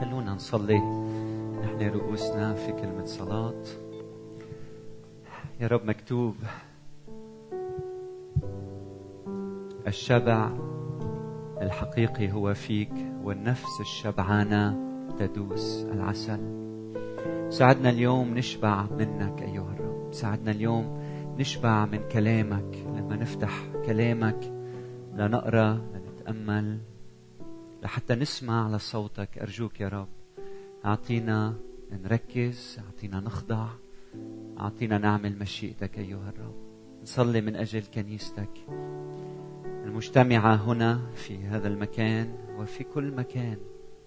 خلونا نصلي. نحن رؤوسنا في كلمة صلاة. يا رب مكتوب الشبع الحقيقي هو فيك والنفس الشبعانة تدوس العسل. ساعدنا اليوم نشبع منك أيها الرب. ساعدنا اليوم نشبع من كلامك. لما نفتح كلامك لنقرأ لنتأمل لحتى نسمع لصوتك أرجوك يا رب. أعطينا نركز أعطينا نخضع أعطينا نعمل مشيئتك أيها الرب. نصلي من أجل كنيستك. المجتمعة هنا في هذا المكان وفي كل مكان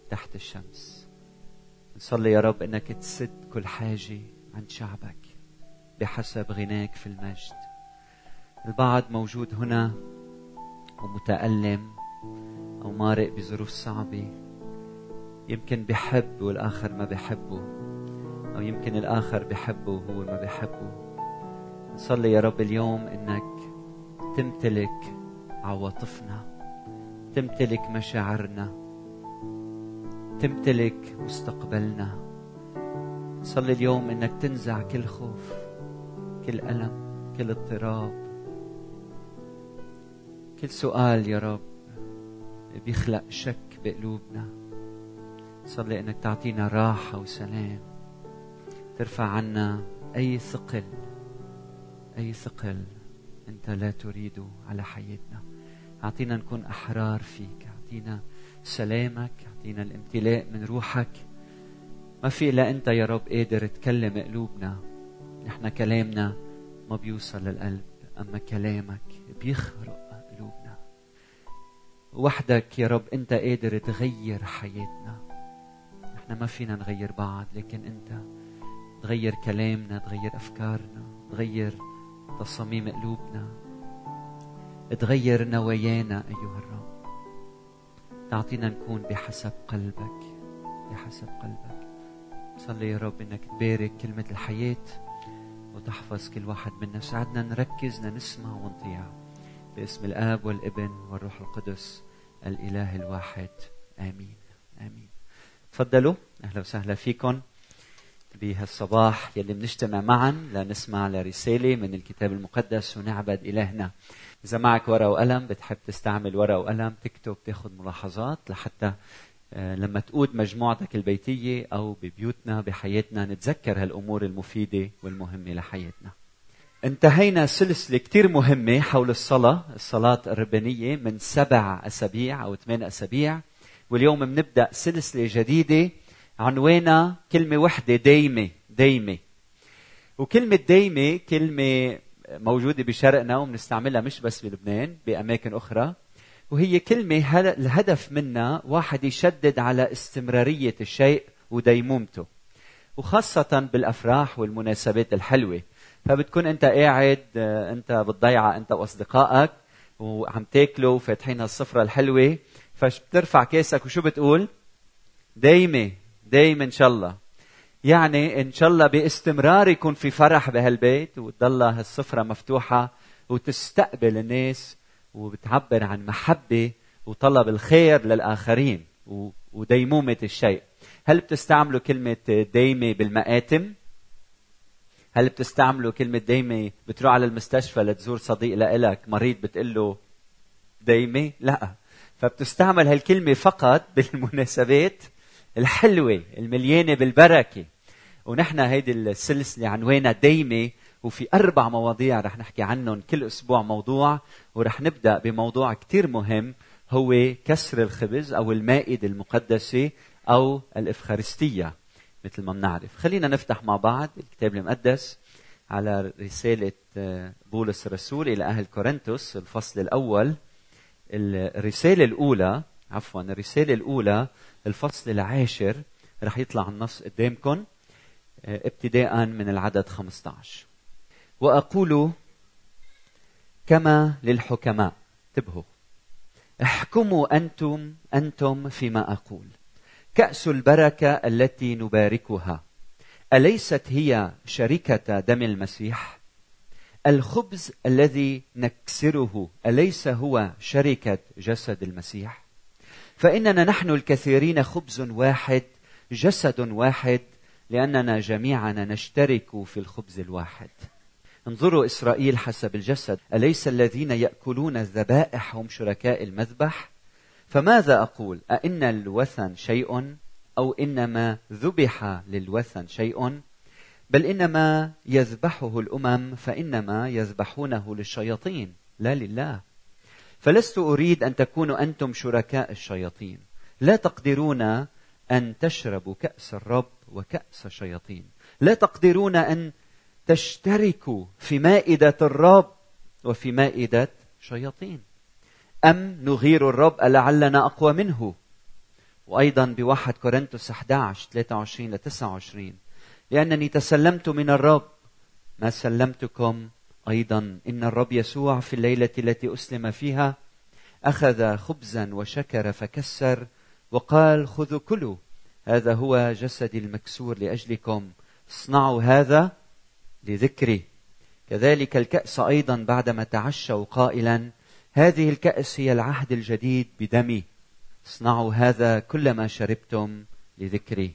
تحت الشمس. نصلي يا رب أنك تسد كل حاجة عند شعبك بحسب غناك في المجد. البعض موجود هنا ومتألم أو مارق بظروف صعبة. يمكن بحب والآخر ما بحبه أو يمكن الآخر بحبه وهو ما بحبه. نصلي يا رب اليوم إنك تمتلك عواطفنا تمتلك مشاعرنا تمتلك مستقبلنا. نصلي اليوم إنك تنزع كل خوف كل ألم كل اضطراب. كل سؤال يا رب بيخلق شك بقلوبنا. صلي إنك تعطينا راحة وسلام. ترفع عنا أي ثقل أي ثقل أنت لا تريده على حياتنا. أعطينا نكون أحرار فيك أعطينا سلامك أعطينا الامتلاء من روحك. ما في إلا أنت يا رب قادر تكلم قلوبنا. نحن كلامنا ما بيوصل للقلب أما كلامك بيخرق. وحدك يا رب أنت قادر تغير حياتنا. إحنا ما فينا نغير بعض لكن أنت تغير كلامنا تغير أفكارنا تغير تصاميم قلوبنا تغير نوايانا أيها الرب. تعطينا نكون بحسب قلبك بحسب قلبك. صلي يا رب إنك تبارك كلمة الحياة وتحفظ كل واحد منا. ساعدنا نركز نسمع ونطيع. باسم الآب والابن والروح القدس الإله الواحد. آمين. آمين. تفضلوا. أهلا وسهلا فيكم بهالصباح يلي بنجتمع معا لنسمع لرسالة من الكتاب المقدس ونعبد إلهنا. إذا معك ورقة وقلم بتحب تستعمل ورقة وقلم تكتب تاخذ ملاحظات لحتى آه، لما تقود مجموعتك البيتية أو ببيوتنا بحياتنا نتذكر هالأمور المفيدة والمهمة لحياتنا. انتهينا سلسلة كتير مهمة حول الصلاة الصلاة الربانية من سبع أسابيع أو ثمان أسابيع. واليوم بنبدأ سلسلة جديدة عنوانها كلمة وحدة دايمة دايمة. وكلمة دايمة كلمة موجودة بشرقنا وبنستعملها مش بس بلبنان بأماكن أخرى. وهي كلمة الهدف منها واحد يشدد على استمرارية الشيء وديمومته. وخاصة بالأفراح والمناسبات الحلوة. فبتكون انت قاعد آه، انت بالضيعة انت واصدقائك وعم تاكلوا وفاتحين هالسفره الحلوة. فبترفع كاسك وشو بتقول؟ دايمه دايمه إن شاء الله. يعني إن شاء الله باستمرار يكون في فرح بهالبيت وتضل هالسفرة مفتوحة وتستقبل الناس وبتعبر عن محبة وطلب الخير للآخرين وديمومة الشيء. هل بتستعملوا كلمة دايمه بالمآتم؟ هل بتستعملوا كلمة دايمة بتروح على المستشفى لتزور صديق لإلك؟ مريض بتقول له دايمة؟ لا. فبتستعمل هالكلمة فقط بالمناسبات الحلوة المليانة بالبركة. ونحن هيدي السلسلة عنوانها دايمة وفي أربع مواضيع رح نحكي عنهم كل أسبوع موضوع ورح نبدأ بموضوع كتير مهم هو كسر الخبز أو المائدة المقدسة أو الإفخارستية. مثل ما بنعرف. خلينا نفتح مع بعض الكتاب المقدس على رسالة آه، بولس الرسول إلى أهل كورنثوس الفصل الأول. الرسالة الأولى عفوا الرسالة الأولى الفصل العاشر رح يطلع النص قدامكم آه، ابتداء من العدد 15 وأقول كما للحكماء انتبهوا. احكموا أنتم أنتم فيما أقول. كأس البركة التي نباركها أليست هي شركة دم المسيح؟ الخبز الذي نكسره أليس هو شركة جسد المسيح؟ فإننا نحن الكثيرين خبز واحد جسد واحد لأننا جميعنا نشترك في الخبز الواحد انظروا إسرائيل حسب الجسد أليس الذين يأكلون الذبائح هم شركاء المذبح فماذا أقول؟ أئن الوثن شيء أو إنما ذبح للوثن شيء؟ بل إنما يذبحه الأمم فإنما يذبحونه للشياطين لا لله. فلست أريد أن تكونوا أنتم شركاء الشياطين. لا تقدرون أن تشربوا كأس الرب وكأس الشياطين. لا تقدرون أن تشتركوا في مائدة الرب وفي مائدة شياطين أم نغير الرب لعلنا أقوى منه؟ وأيضا بواحد كورنثوس 11 23 ل 29 لأنني تسلمت من الرب ما سلمتكم أيضا. إن الرب يسوع في الليلة التي أسلم فيها أخذ خبزا وشكر فكسر وقال خذوا كلوا هذا هو جسدي المكسور لأجلكم. اصنعوا هذا لذكري. كذلك الكأس أيضا بعدما تعشوا قائلا هذه الكأس هي العهد الجديد بدمي. اصنعوا هذا كلما شربتم لذكري.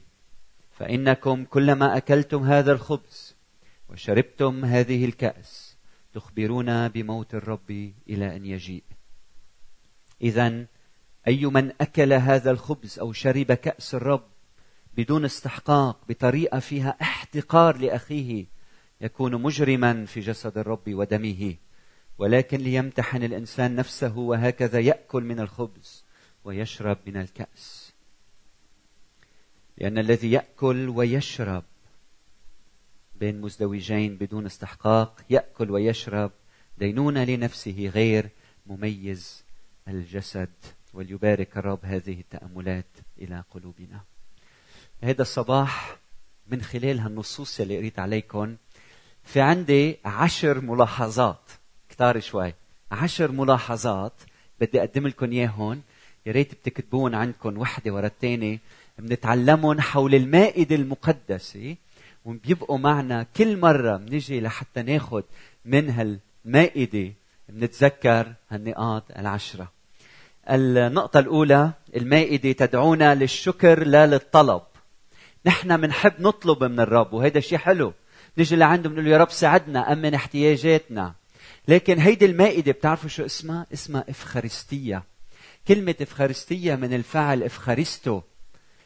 فإنكم كلما أكلتم هذا الخبز وشربتم هذه الكأس تخبرون بموت الرب إلى أن يجيء. اذا اي من أكل هذا الخبز أو شرب كأس الرب بدون استحقاق بطريقة فيها احتقار لأخيه يكون مجرما في جسد الرب ودمه. ولكن ليمتحن الإنسان نفسه وهكذا يأكل من الخبز ويشرب من الكأس. لأن الذي يأكل ويشرب بين مزدوجين بدون استحقاق يأكل ويشرب دينونه لنفسه غير مميز الجسد وليبارك الرب هذه التأملات إلى قلوبنا. هذا الصباح من خلال هالنصوص اللي قريت عليكم في عندي عشر ملاحظات كتار شوي. عشر ملاحظات بدي أقدم لكم اياهم يا ريت بتكتبون عندكم وحدة ورا الثانية بنتعلمهم حول المائدة المقدسة وبيبقوا معنا كل مرة بنجي لحتى ناخذ من هالمائدة. بنتذكر هالنقاط العشرة. النقطة الأولى المائدة تدعونا للشكر لا للطلب. نحن بنحب نطلب من الرب وهذا شيء حلو. نجي لعنده بنقول له يا رب ساعدنا أمن احتياجاتنا. لكن هيدي المائدة بتعرفوا شو اسمها؟ اسمها إفخارستية. كلمة إفخارستية من الفعل إفخارستو.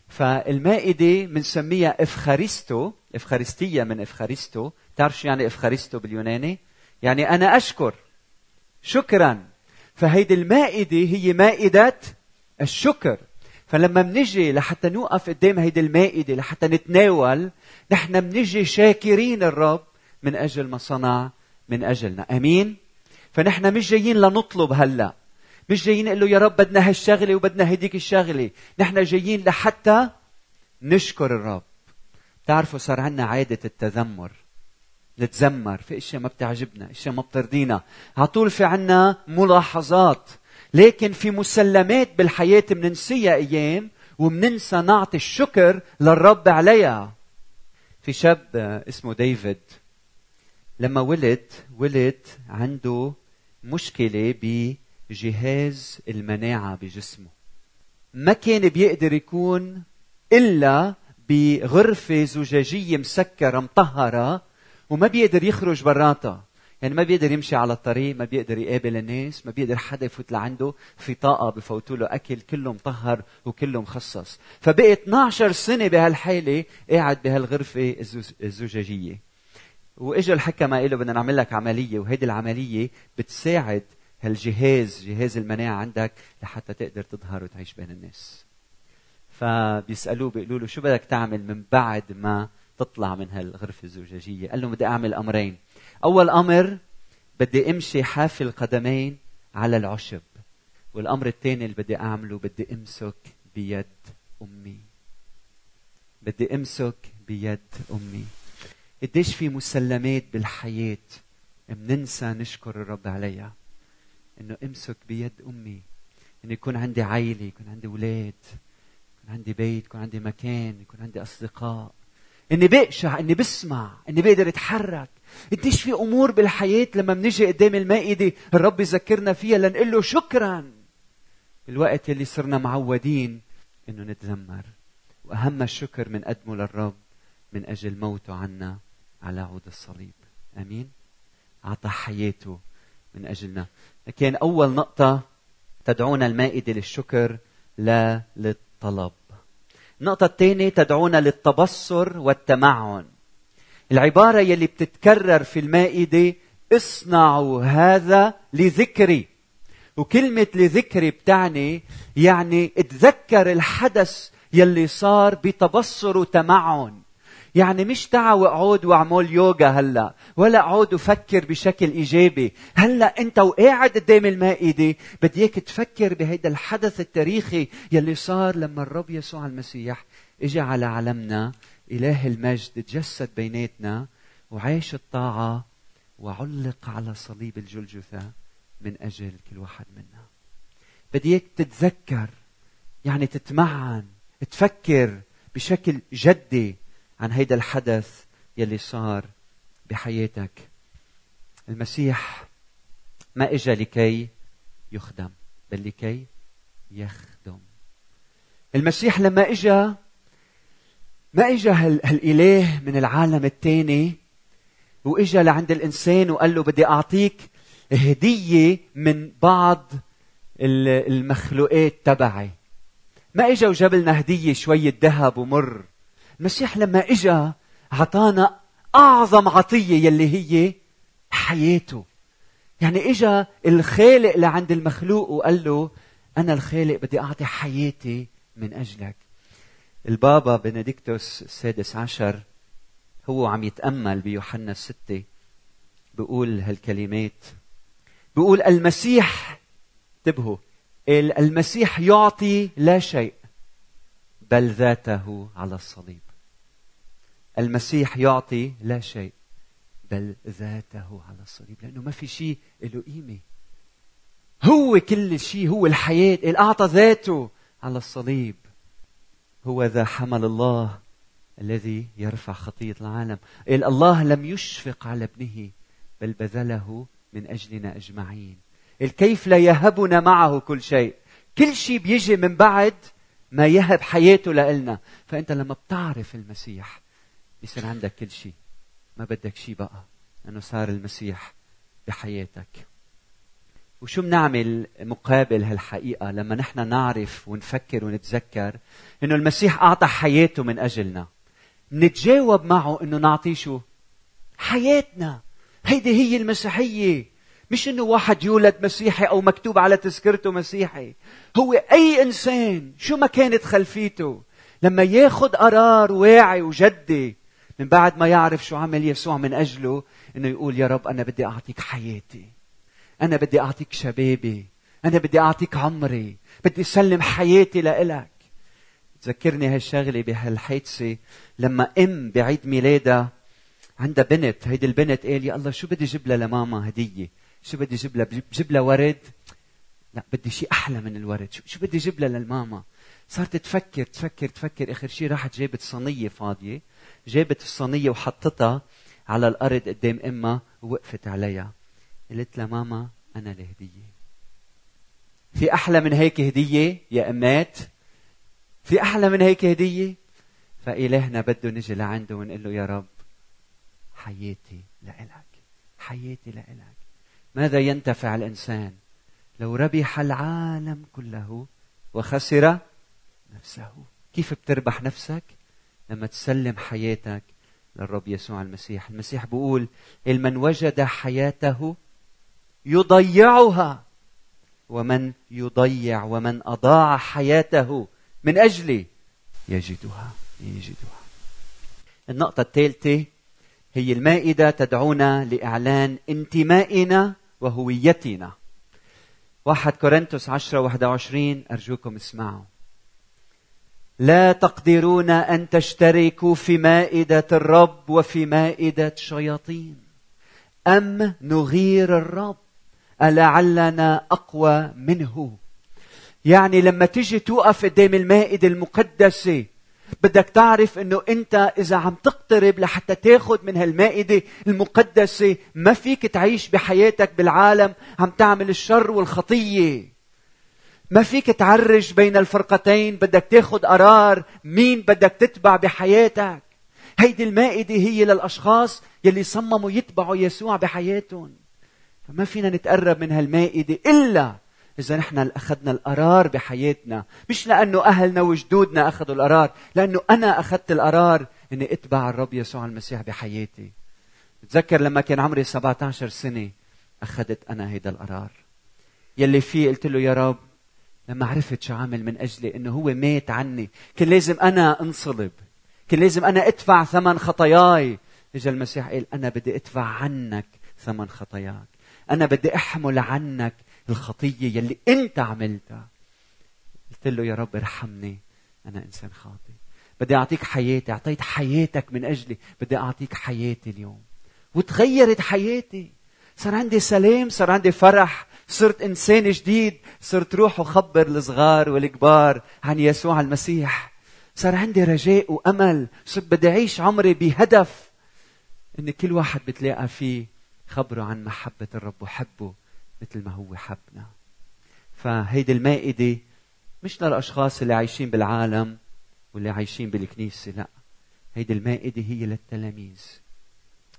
فالمائدة بنسميها إفخارستو إفخارستية من إفخارستو. تعرف شو يعني إفخارستو باليوناني؟ يعني أنا أشكر. شكرا. فهيدي المائدة هي مائدة الشكر. فلما بنجي لحتى نوقف قدام هيدي المائدة لحتى نتناول نحن بنجي شاكرين الرب من أجل ما صنع من أجلنا. أمين؟ فنحن مش جايين لنطلب هلأ. مش جايين نقول له يا رب بدنا هالشغلة وبدنا هديك الشغلة. نحن جايين لحتى نشكر الرب. تعرفوا صار عندنا عادة التذمر. نتذمر. في إشياء ما بتعجبنا إشياء ما بترضينا. على طول في عنا ملاحظات. لكن في مسلمات بالحياة بننسيها أيام وبننسى نعطي الشكر للرب عليها. في شاب اسمه ديفيد. لما ولد ولد عنده مشكلة بجهاز المناعة بجسمه. ما كان بيقدر يكون إلا بغرفة زجاجية مسكرة مطهرة وما بيقدر يخرج براتها يعني ما بيقدر يمشي على الطريق ما بيقدر يقابل الناس ما بيقدر حدا يفوت لعنده في طاقة بفوتوا له أكل كله مطهر وكله مخصص. فبقي 12 سنة بهالحالة قاعد بهالغرفة الزجاجية. واجى الحكمة له بدنا نعمل لك عملية وهيدي العملية بتساعد هالجهاز جهاز المناعة عندك لحتى تقدر تظهر وتعيش بين الناس. فبيسألوه بيقولوا له شو بدك تعمل من بعد ما تطلع من هالغرفة الزجاجية؟ قال لهم بدي أعمل أمرين. أول أمر بدي أمشي حافي القدمين على العشب والأمر الثاني اللي بدي أعمله بدي أمسك بيد أمي. بدي أمسك بيد أمي. قديش في مسلمات بالحياة. بننسى نشكر الرب عليها. إنه أمسك بيد أمي. إنه يكون عندي عائلة يكون عندي أولاد يكون عندي بيت يكون عندي مكان يكون عندي أصدقاء. إني بقشع إني بسمع إني بقدر أتحرك. قديش في أمور بالحياة لما بنجي قدام المائدة الرب يذكرنا فيها لنقول له شكرا. الوقت اللي صرنا معودين إنه نتذمر. وأهم الشكر من قدمه للرب من أجل موته عنا. على عود الصليب. أمين. أعطى حياته من أجلنا. لكن أول نقطة تدعونا المائدة للشكر لا للطلب. النقطة الثانية تدعونا للتبصر والتمعن. العبارة يلي بتتكرر في المائدة اصنعوا هذا لذكري. وكلمة لذكري بتعني يعني تذكر الحدث يلي صار بتبصر وتمعن. يعني مش تعا واقعد واعمل يوغا هلا ولا اقعد وفكر بشكل ايجابي. هلا انت وقاعد قدام المائدة بدي اياك تفكر بهيدا الحدث التاريخي يلي صار لما الرب يسوع المسيح اجى على عالمنا إله المجد تجسد بيناتنا وعاش الطاعة وعلق على صليب الجلجثة من أجل كل واحد منا. بدي اياك تتذكر يعني تتمعن تفكر بشكل جدي عن هيدا الحدث يلي صار بحياتك. المسيح ما اجى لكي يخدم بل لكي يخدم. المسيح لما اجى ما اجى هالإله من العالم الثاني واجى لعند الإنسان وقال له بدي أعطيك هدية من بعض المخلوقات تبعي. ما اجى وجاب لنا هدية شوية ذهب ومر. المسيح لما إجا أعطانا أعظم عطية يلي هي حياته. يعني إجا الخالق لعند المخلوق وقال له أنا الخالق بدي أعطي حياتي من أجلك. البابا بنديكتوس السادس عشر هو عم يتأمل بيوحنا الستة. بيقول هالكلمات. بيقول المسيح انتبهوا المسيح يعطي لا شيء. بل ذاته على الصليب. المسيح يعطي لا شيء بل ذاته على الصليب. لأنه ما في شيء له قيمة هو كل شيء هو الحياة اللي أعطى ذاته على الصليب. هو ذا حمل الله الذي يرفع خطية العالم. الله لم يشفق على ابنه بل بذله من أجلنا أجمعين. كيف لا يهبنا معه كل شيء. كل شيء بيجي من بعد ما يهب حياته لنا فأنت لما بتعرف المسيح بيصير عندك كل شيء. ما بدك شيء بقى لأنه صار المسيح بحياتك. وشو بنعمل مقابل هالحقيقة؟ لما نحن نعرف ونفكر ونتذكر إنه المسيح أعطى حياته من أجلنا. نتجاوب معه إنه نعطيه شو؟ حياتنا. هيدي هي المسيحية. مش إنه واحد يولد مسيحي أو مكتوب على تذكرته مسيحي. هو أي إنسان شو ما كانت خلفيته لما ياخذ قرار واعي وجدي من بعد ما يعرف شو عمل يسوع من أجله إنه يقول يا رب أنا بدي أعطيك حياتي. أنا بدي أعطيك شبابي. أنا بدي أعطيك عمري. بدي أسلم حياتي لإلك. تذكرني هالشغلة بهالحادثة لما أم بعيد ميلادها عندها بنت هيدي البنت قال يا الله شو بدي أجيب لها لماما هدية؟ شو بدي أجيب لها بجيب لها ورد؟ لا بدي شيء أحلى من الورد. شو, بدي أجيب لها للماما؟ صارت تفكر تفكر تفكر. آخر شيء راحت جابت صينية فاضية. جابت الصينية وحطتها على الأرض قدام أمها ووقفت عليها. قلت لها ماما أنا الهديه في أحلى من هيك هدية يا أمات؟ في أحلى من هيك هدية؟ فإلهنا بده نجي لعنده ونقول له يا رب حياتي لإلك. حياتي لإلك. ماذا ينتفع الإنسان؟ لو ربح العالم كله وخسر نفسه. كيف بتربح نفسك؟ لما تسلم حياتك للرب يسوع المسيح. المسيح بيقول من وجد حياته يضيعها ومن يضيع ومن أضاع حياته من اجلي يجدها يجدها. النقطة الثالثة هي المائدة تدعونا لإعلان انتمائنا وهويتنا. واحد كورنثوس عشرة واحد وعشرين أرجوكم اسمعوا. لا تقدرون أن تشتركوا في مائدة الرب وفي مائدة شياطين. أم نغير الرب؟ ألعلنا أقوى منه؟ يعني لما تيجي توقف قدام المائدة المقدسة بدك تعرف إنه أنت إذا عم تقترب لحتى تاخذ من هالمائدة المقدسة ما فيك تعيش بحياتك بالعالم عم تعمل الشر والخطية. ما فيك تعرج بين الفرقتين بدك تاخد قرار مين بدك تتبع بحياتك. هيدي المائدة هي للأشخاص يلي صمموا يتبعوا يسوع بحياتهم. فما فينا نتقرب من هالمائدة إلا إذا نحن أخذنا القرار بحياتنا مش لأنه أهلنا وجدودنا أخذوا القرار لأنه أنا أخذت القرار أني أتبع الرب يسوع المسيح بحياتي. بتذكر لما كان عمري 17 سنة أخذت أنا هيدا القرار. يلي فيه قلت له يا رب لما عرفت شو عامل من أجلي أنه هو مات عني كان لازم أنا أنصلب كان لازم أنا أدفع ثمن خطاياي. إجا المسيح قال أنا بدي أدفع عنك ثمن خطاياك أنا بدي أحمل عنك الخطية يلي أنت عملتها. قلت له يا رب ارحمني. أنا إنسان خاطئ. بدي أعطيك حياتي. أعطيت حياتك من أجلي. بدي أعطيك حياتي اليوم. وتغيرت حياتي. صار عندي سلام. صار عندي فرح. صرت إنسان جديد. صرت روح وخبر الصغار والكبار عن يسوع المسيح. صار عندي رجاء وأمل. صرت بدي أعيش عمري بهدف إن كل واحد بتلاقى فيه خبره عن محبة الرب وحبه. مثل ما هو حبنا. فهيدي المائدة مش للأشخاص اللي عايشين بالعالم واللي عايشين بالكنيسة لا. هيدي المائدة هي للتلاميذ.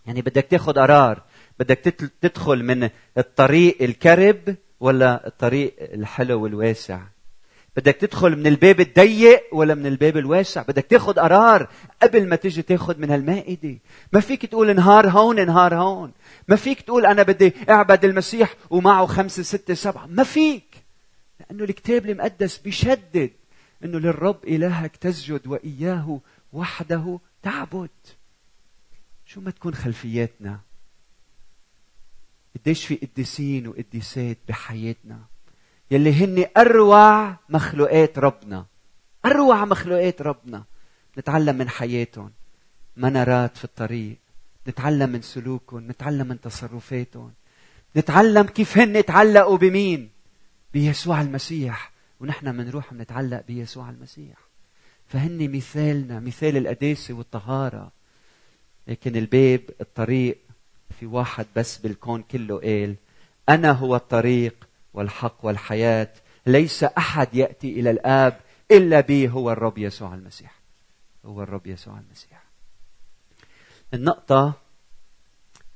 يعني بدك تاخذ قرار بدك تدخل من الطريق الكرب ولا الطريق الحلو والواسع. بدك تدخل من الباب الضيق ولا من الباب الواسع. بدك تاخذ قرار قبل ما تيجي تاخذ من هالمائدة. ما فيك تقول نهار هون نهار هون. ما فيك تقول أنا بدي أعبد المسيح ومعه خمسة ستة سبعة. ما فيك. لأنه الكتاب المقدس بيشدد أنه للرب إلهك تسجد وإياه وحده تعبد. شو ما تكون خلفياتنا؟ قديش في قديسين وقديسات بحياتنا؟ يلي هن أروع مخلوقات ربنا. أروع مخلوقات ربنا. نتعلم من حياتهم. منارات في الطريق. نتعلم من سلوكهم. نتعلم من تصرفاتهم. نتعلم كيف هن تعلقوا بمين؟ بيسوع المسيح. ونحن بنروح بنتعلق بيسوع المسيح. فهن مثالنا. مثال القداسة والطهارة. لكن الباب الطريق في واحد بس بالكون كله قال أنا هو الطريق والحق والحياة ليس أحد يأتي إلى الآب إلا بي هو الرب يسوع المسيح. هو الرب يسوع المسيح. النقطة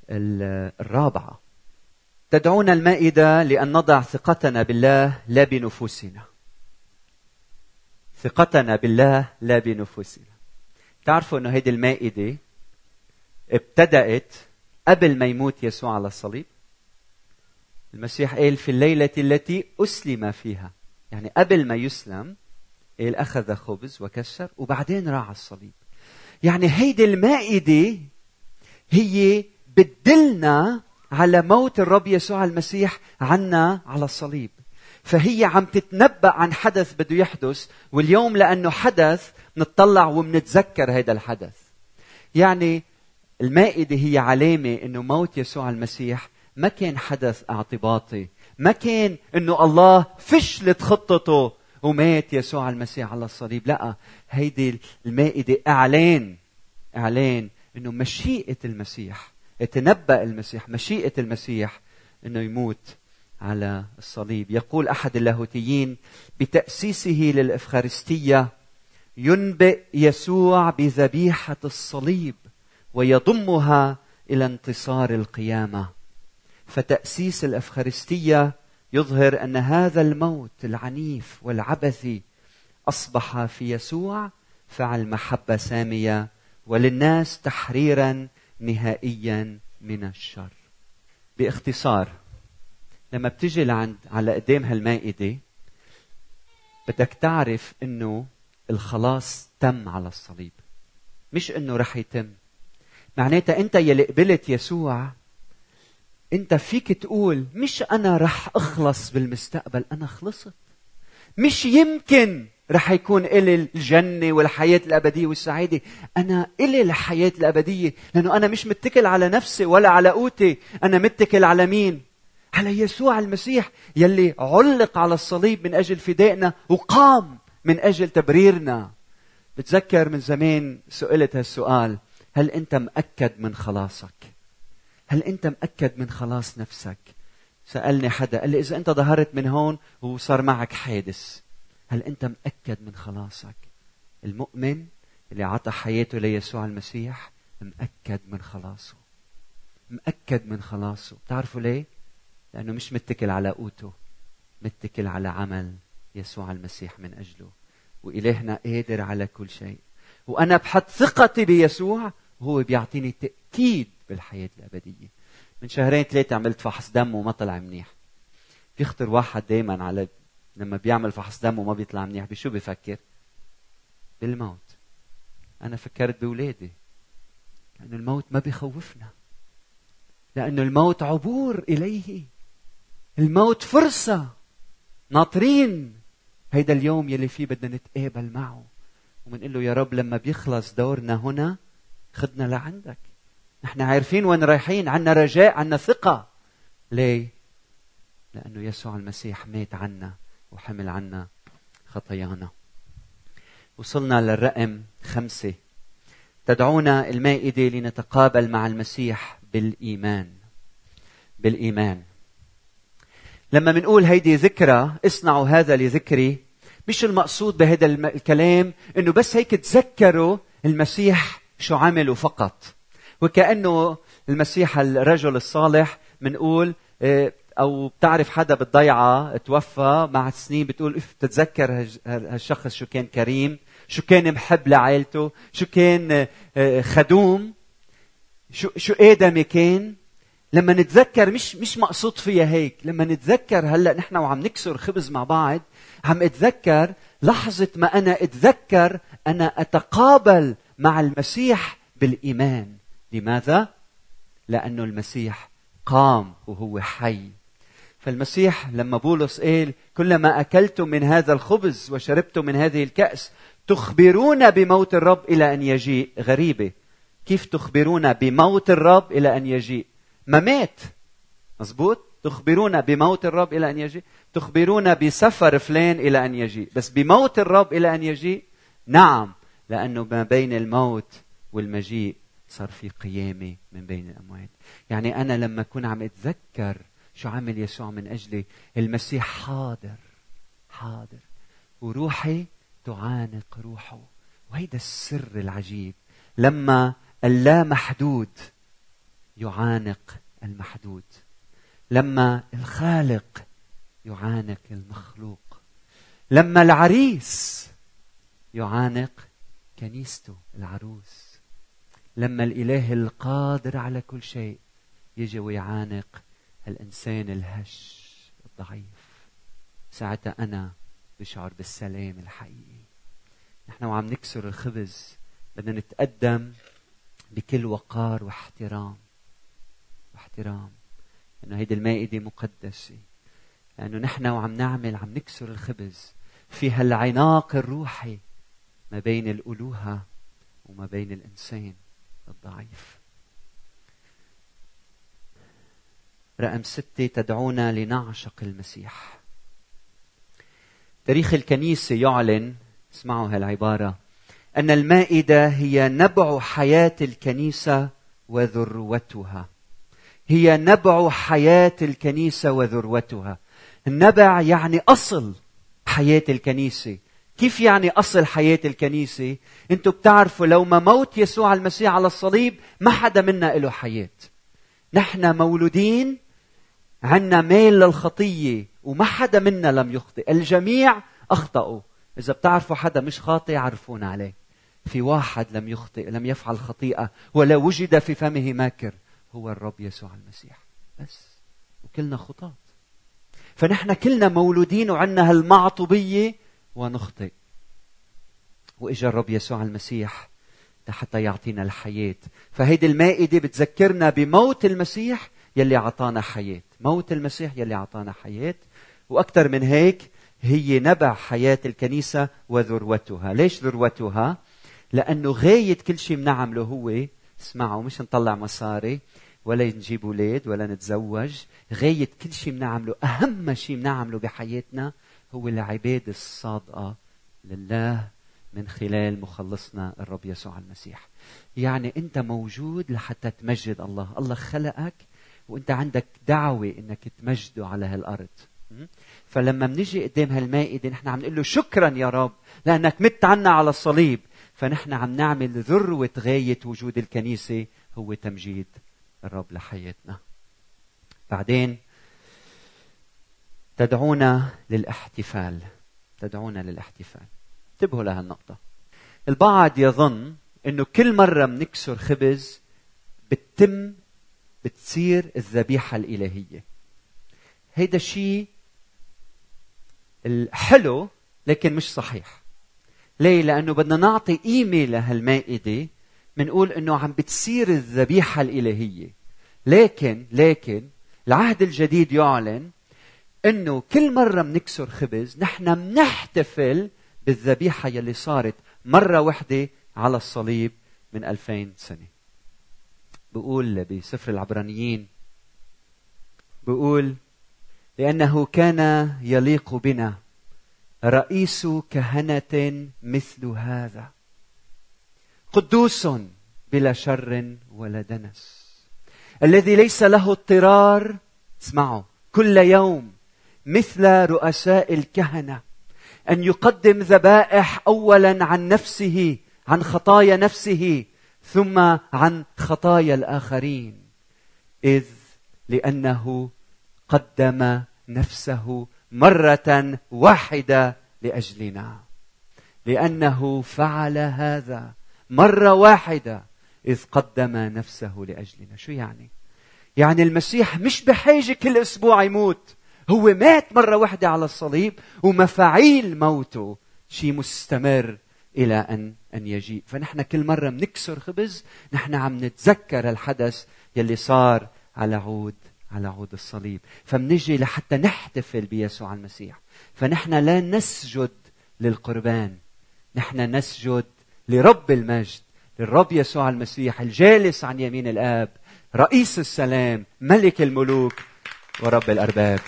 الرابعة. تدعونا المائدة لأن نضع ثقتنا بالله لا بنفوسنا. ثقتنا بالله لا بنفوسنا. تعرفوا أنه هذه المائدة ابتدأت قبل ما يموت يسوع على الصليب؟ المسيح قال في الليلة التي أسلم فيها. يعني قبل ما يسلم قال أخذ خبز وكسر وبعدين راح الصليب. يعني هيدي المائدة هي بتدلنا على موت الرب يسوع المسيح عنا على الصليب. فهي عم تتنبأ عن حدث بده يحدث واليوم لأنه حدث نطلع ومنتذكر هذا الحدث. يعني المائدة هي علامة أنه موت يسوع المسيح ما كان حدث اعتباطي. ما كان أنه الله فشلت خطته ومات يسوع المسيح على الصليب. لا هيدي المائدة إعلان إعلان أنه مشيئة المسيح يتنبأ المسيح مشيئة المسيح أنه يموت على الصليب. يقول أحد اللاهوتيين بتأسيسه للإفخارستية ينبئ يسوع بذبيحة الصليب ويضمها إلى انتصار القيامة. فتأسيس الأفخارستية يظهر أن هذا الموت العنيف والعبثي أصبح في يسوع فعل محبة سامية وللناس تحريرا نهائيا من الشر. باختصار لما بتجي لعند على قدام هالمائدة بدك تعرف إنه الخلاص تم على الصليب مش إنه رح يتم. معناتها أنت يلي قبلت يسوع انت فيك تقول مش أنا رح أخلص بالمستقبل أنا خلصت. مش يمكن رح يكون إلي الجنة والحياة الأبدية والسعادة. أنا إلي الحياة الأبدية لأنه أنا مش متكل على نفسي ولا على قوتي. أنا متكل على مين؟ على يسوع المسيح يلي علق على الصليب من أجل فدائنا وقام من أجل تبريرنا. بتذكر من زمان سئلت هالسؤال هل أنت مأكد من خلاصك؟ هل أنت مأكد من خلاص نفسك؟ سألني حدا قال لي إذا أنت ظهرت من هون وصار معك حادث هل أنت مأكد من خلاصك؟ المؤمن اللي عطى حياته ليسوع المسيح مأكد من خلاصه. مأكد من خلاصه. بتعرفوا ليه؟ لأنه مش متكل على قوته متكل على عمل يسوع المسيح من أجله. وإلهنا قادر على كل شيء. وأنا بحط ثقتي بيسوع وهو بيعطيني تأكيد بالحياة الأبدية. من شهرين ثلاثة عملت فحص دم وما طلع منيح. بيخطر واحد دايما على لما بيعمل فحص دم وما بيطلع منيح بشو بفكر؟ بالموت. أنا فكرت بأولادي لأن الموت ما بيخوفنا. لأن الموت عبور إليه. الموت فرصة. ناطرين. هيدا اليوم يلي فيه بدنا نتقابل معه. ومنقول له يا رب لما بيخلص دورنا هنا خدنا لعندك. نحن عارفين وين رايحين عنا رجاء عنا ثقة. ليه؟ لأنه يسوع المسيح مات عنا وحمل عنا خطايانا. وصلنا للرقم خمسة. تدعونا المائدة لنتقابل مع المسيح بالإيمان. بالإيمان. لما بنقول هيدي ذكرى اصنعوا هذا لذكري. مش المقصود بهذا الكلام إنه بس هيك تذكروا المسيح شو عملوا فقط. وكأنه المسيح الرجل الصالح بنقول آه، أو بتعرف حدا بالضيعة توفى مع سنين بتقول إف بتتذكر هالشخص شو كان كريم شو كان محب لعائلته شو كان آه، خدوم شو شو آدمي كان. لما نتذكر مش مش مقصود فيها هيك لما نتذكر هلأ نحن وعم نكسر خبز مع بعض عم أتذكر لحظة ما أنا أتذكر أنا أتقابل مع المسيح بالإيمان. لماذا؟ لأنه المسيح قام وهو حي. فالمسيح لما بولس قال كلما أكلتم من هذا الخبز وشربتم من هذه الكأس تخبرون بموت الرب إلى أن يجيء. غريبة. كيف تخبرون بموت الرب إلى أن يجيء؟ ما مات. مزبوط تخبرون بموت الرب إلى أن يجيء؟ تخبرون بسفر فلان إلى أن يجيء. بس بموت الرب إلى أن يجيء؟ نعم لأنه ما بين الموت والمجيء. صار في قيامة من بين الأموات. يعني أنا لما أكون عم أتذكر شو عمل يسوع من أجلي المسيح حاضر حاضر. وروحي تعانق روحه. وهيدا السر العجيب. لما اللامحدود يعانق المحدود. لما الخالق يعانق المخلوق. لما العريس يعانق كنيسته العروس. لما الإله القادر على كل شيء يجي ويعانق الإنسان الهش الضعيف. ساعتها أنا بشعر بالسلام الحقيقي نحن وعم نكسر الخبز بدنا نتقدم بكل وقار واحترام. واحترام. انه هيدي المائدة مقدسة. لأنه نحن وعم نعمل عم نكسر الخبز في هالعناق الروحي ما بين الألوهة وما بين الإنسان. الضعيف. رقم ستة تدعونا لنعشق المسيح. تاريخ الكنيسة يعلن اسمعوا هالعبارة أن المائدة هي نبع حياة الكنيسة وذروتها. هي نبع حياة الكنيسة وذروتها. النبع يعني أصل حياة الكنيسة. كيف يعني أصل حياة الكنيسة؟ أنتم بتعرفوا لو ما موت يسوع المسيح على الصليب ما حدا منا له حياة. نحن مولودين عنا ميل للخطية وما حدا منا لم يخطئ. الجميع أخطأوا. إذا بتعرفوا حدا مش خاطئ عرفونا عليه. في واحد لم يخطئ لم يفعل خطيئة ولا وجد في فمه ماكر هو الرب يسوع المسيح. بس. وكلنا خطاة. فنحن كلنا مولودين وعنا هالمعطوبية ونخطئ. وإجا الرب يسوع المسيح حتى يعطينا الحياة. فهيدي المائدة بتذكرنا بموت المسيح يلي عطانا حياة. موت المسيح يلي عطانا حياة. وأكثر من هيك هي نبع حياة الكنيسة وذروتها. ليش ذروتها؟ لأنه غاية كل شيء بنعمله هو اسمعوا مش نطلع مصاري ولا نجيب أولاد ولا نتزوج. غاية كل شيء بنعمله أهم شيء بنعمله بحياتنا هو العباده الصادقة لله من خلال مخلصنا الرب يسوع المسيح. يعني أنت موجود لحتى تمجد الله. الله خلقك وأنت عندك دعوة إنك تمجده على هالأرض. فلما بنيجي قدام هالمائدة نحن عم نقول له شكرا يا رب لأنك مت عنا على الصليب. فنحن عم نعمل ذروة غاية وجود الكنيسة هو تمجيد الرب لحياتنا. بعدين تدعونا للاحتفال. تدعونا للاحتفال. انتبهوا لهالنقطه البعض يظن إنه كل مرة بنكسر خبز بتتم بتصير الذبيحة الإلهية. هيدا الشيء الحلو لكن مش صحيح. ليه؟ لأنه بدنا نعطي قيمة لهالمائدة. بنقول إنه عم بتصير الذبيحة الإلهية. لكن لكن العهد الجديد يعلن إنه كل مرة بنكسر خبز نحن بنحتفل بالذبيحة يلي صارت مرة واحدة على الصليب من ألفين سنة. بقول بسفر العبرانيين بقول لأنه كان يليق بنا رئيس كهنة مثل هذا قدوس بلا شر ولا دنس الذي ليس له اضطرار اسمعوا كل يوم مثل رؤساء الكهنة أن يقدم ذبائح اولا عن نفسه عن خطايا نفسه ثم عن خطايا الآخرين. إذ لأنه قدم نفسه مرة واحدة لأجلنا. لأنه فعل هذا مرة واحدة إذ قدم نفسه لأجلنا. شو يعني؟ يعني المسيح مش بحاجة كل أسبوع يموت. هو مات مرة واحدة على الصليب ومفاعيل موته. شيء مستمر إلى ان أن يجيء. فنحن كل مرة بنكسر خبز نحن عم نتذكر الحدث يلي صار على عود على عود الصليب. فمنجي لحتى نحتفل بيسوع المسيح. فنحن لا نسجد للقربان. نحن نسجد لرب المجد للرب يسوع المسيح الجالس عن يمين الآب رئيس السلام ملك الملوك ورب الأرباب.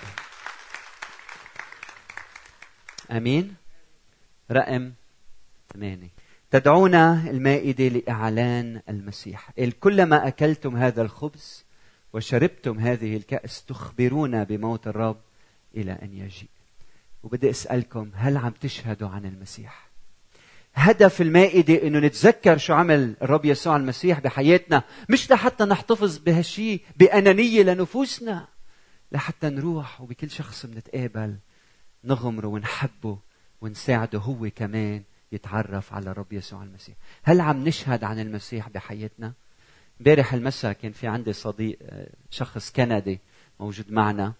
أمين؟ رقم ثمانية. تدعونا المائدة لإعلان المسيح. كلما أكلتم هذا الخبز وشربتم هذه الكأس تخبرون بموت الرب إلى أن يجيء. وبدي أسألكم هل عم تشهدوا عن المسيح؟ هدف المائدة أنه نتذكر شو عمل الرب يسوع المسيح بحياتنا. مش لحتى نحتفظ بهالشيء بأنانية لنفوسنا لحتى نروح وبكل شخص بنتقابل نغمره ونحبه ونساعده هو كمان يتعرف على الرب يسوع المسيح. هل عم نشهد عن المسيح بحياتنا؟ امبارح المساء كان في عندي صديق آه، شخص كندي موجود معنا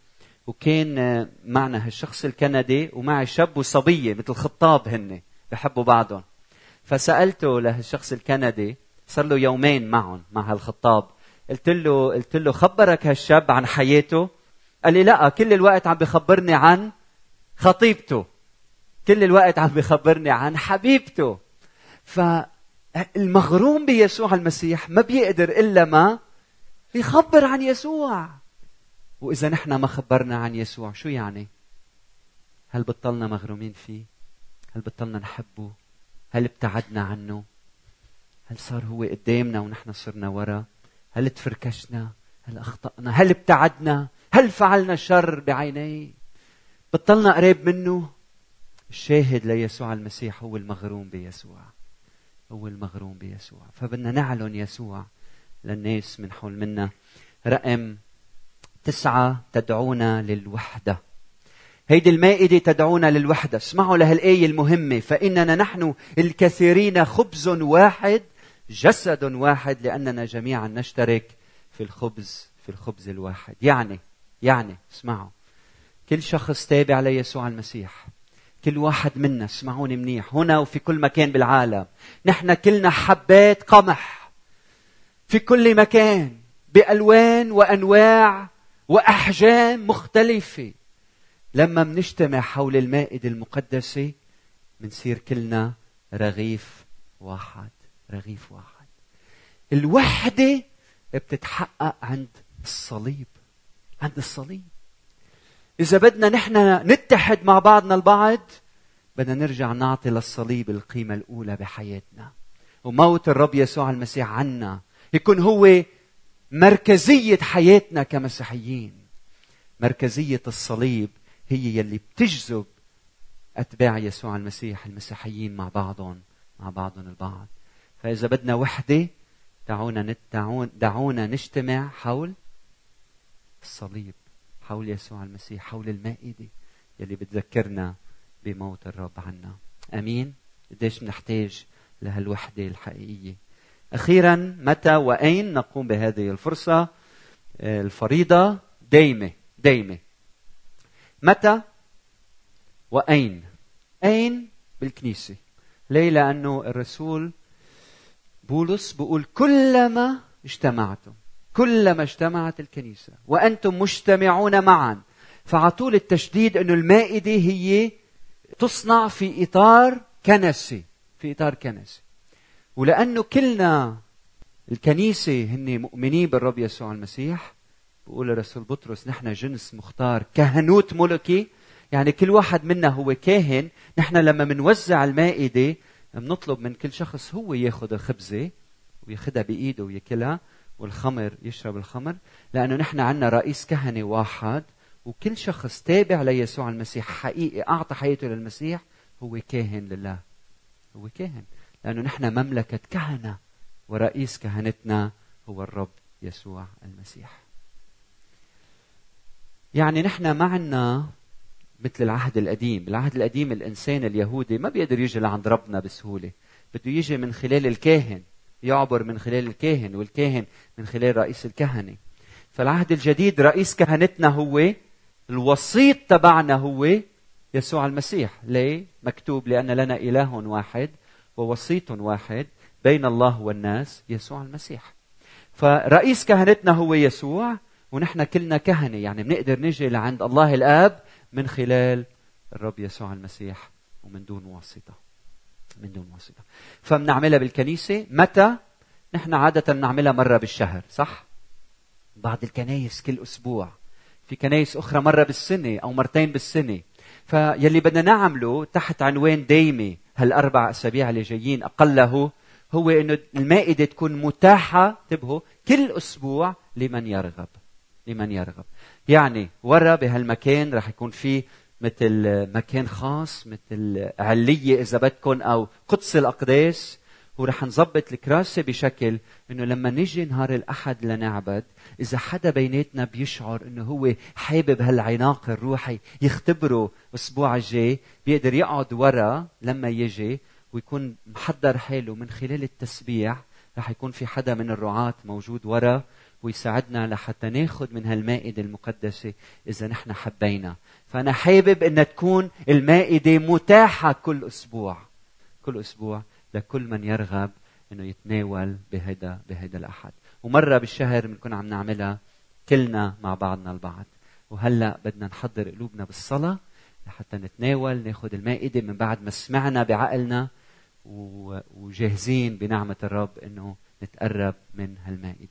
وكان آه، معنا هالشخص الكندي ومعي شاب وصبية مثل خطاب هن بحبوا بعضهم. فسألته لهالشخص الكندي صار له يومين معهم مع هالخطاب. قلت له قلت له خبرك هالشاب عن حياته؟ قال لي لا كل الوقت عم بخبرني عن خطيبته. كل الوقت عم بخبرني عن حبيبته. ف المغروم بيسوع المسيح ما بيقدر إلا ما يخبر عن يسوع. وإذا نحن ما خبرنا عن يسوع شو يعني؟ هل بطلنا مغرومين فيه؟ هل بطلنا نحبه؟ هل ابتعدنا عنه؟ هل صار هو قدامنا ونحن صرنا ورا؟ هل تفركشنا؟ هل أخطأنا؟ هل ابتعدنا؟ هل فعلنا شر بعينيه؟ بطلنا قريب منه. الشاهد ليسوع المسيح هو المغروم بيسوع. هو المغروم بيسوع. فبدنا نعلن يسوع للناس من حول منا. رقم تسعة تدعونا للوحدة. هيدي المائدة تدعونا للوحدة. اسمعوا لهالآية المهمة. فإننا نحن الكثيرين خبز واحد جسد واحد لأننا جميعا نشترك في الخبز في الخبز الواحد. يعني يعني اسمعوا. كل شخص تابع ليسوع المسيح. كل واحد منا اسمعوني منيح هنا وفي كل مكان بالعالم. نحن كلنا حبات قمح. في كل مكان بألوان وأنواع وأحجام مختلفة. لما منجتمع حول المائدة المقدسة منصير كلنا رغيف واحد رغيف واحد. الوحدة بتتحقق عند الصليب عند الصليب. إذا بدنا نحن نتحد مع بعضنا البعض بدنا نرجع نعطي للصليب القيمة الأولى بحياتنا. وموت الرب يسوع المسيح عنا يكون هو مركزية حياتنا كمسيحيين. مركزية الصليب هي يلي بتجذب أتباع يسوع المسيح المسيحيين مع بعضهم مع بعضهم البعض. فإذا بدنا وحدة دعونا دعونا نجتمع حول الصليب. حول يسوع المسيح حول المائدة يلي بتذكرنا بموت الرب عنا. آمين. قديش بنحتاج لهالوحدة الحقيقية. أخيرا متى وأين نقوم بهذه الفرصة؟ آه، الفريضة دايمة دايمة. متى؟ وأين؟ أين؟ بالكنيسة. ليه؟ لأنه الرسول بولس بيقول كلما اجتمعتم. كلما اجتمعت الكنيسة وأنتم مجتمعون معا فعطول التشديد انه المائدة هي تصنع في إطار كنسي في إطار كنسي. ولأنه كلنا الكنيسة هن مؤمنين بالرب يسوع المسيح بقول الرسول بطرس نحن جنس مختار كهنوت ملكي. يعني كل واحد منا هو كاهن نحن لما منوزع المائدة بنطلب من كل شخص هو ياخذ الخبزة وياخذها بإيده وياكلها. والخمر يشرب الخمر لأنه نحن عندنا رئيس كهنة واحد وكل شخص تابع ليسوع المسيح حقيقي أعطى حياته للمسيح هو كاهن لله. هو كاهن لأنه نحن مملكة كهنة ورئيس كهنتنا هو الرب يسوع المسيح. يعني نحن ما مثل العهد القديم. بالعهد القديم الإنسان اليهودي ما بيقدر يجي لعند ربنا بسهولة. بده يجي من خلال الكاهن. يعبر من خلال الكاهن والكاهن من خلال رئيس الكهنة. فالعهد الجديد رئيس كهنتنا هو الوسيط تبعنا هو يسوع المسيح. ليه؟ مكتوب لأن لنا إله واحد ووسيط واحد بين الله والناس يسوع المسيح. فرئيس كهنتنا هو يسوع ونحن كلنا كهنة. يعني بنقدر نجي لعند الله الآب من خلال الرب يسوع المسيح ومن دون واسطة. من دون واسطة. فبنعملها بالكنيسة. متى؟ نحن عادة بنعملها مرة بالشهر صح؟ بعض الكنايس كل أسبوع. في كنايس أخرى مرة بالسنة أو مرتين بالسنة. فيلي بدنا نعمله تحت عنوان دايمة هالأربع أسابيع اللي جايين أقله هو إنه المائدة تكون متاحة انتبهوا كل أسبوع لمن يرغب لمن يرغب. يعني ورا بهالمكان رح يكون في مثل مكان خاص مثل علية إذا بدكم أو قدس الأقداس. ورح نظبط الكراسة بشكل إنه لما نجي نهار الأحد لنعبد إذا حدا بيناتنا بيشعر إنه هو حابب هالعناق الروحي يختبره الأسبوع الجاي بيقدر يقعد ورا لما يجي ويكون محضر حاله من خلال التسبيح. رح يكون في حدا من الرعاة موجود ورا. ويساعدنا لحتى ناخذ من هالمائدة المقدسة إذا نحن حبينا. فأنا حابب أن تكون المائدة متاحة كل أسبوع. كل أسبوع لكل من يرغب أنه يتناول بهذا بهذا الأحد. ومرة بالشهر بنكون عم نعملها كلنا مع بعضنا البعض. وهلأ بدنا نحضر قلوبنا بالصلاة لحتى نتناول ناخذ المائدة من بعد ما سمعنا بعقلنا وجاهزين بنعمة الرب إنه نتقرب من هالمائدة.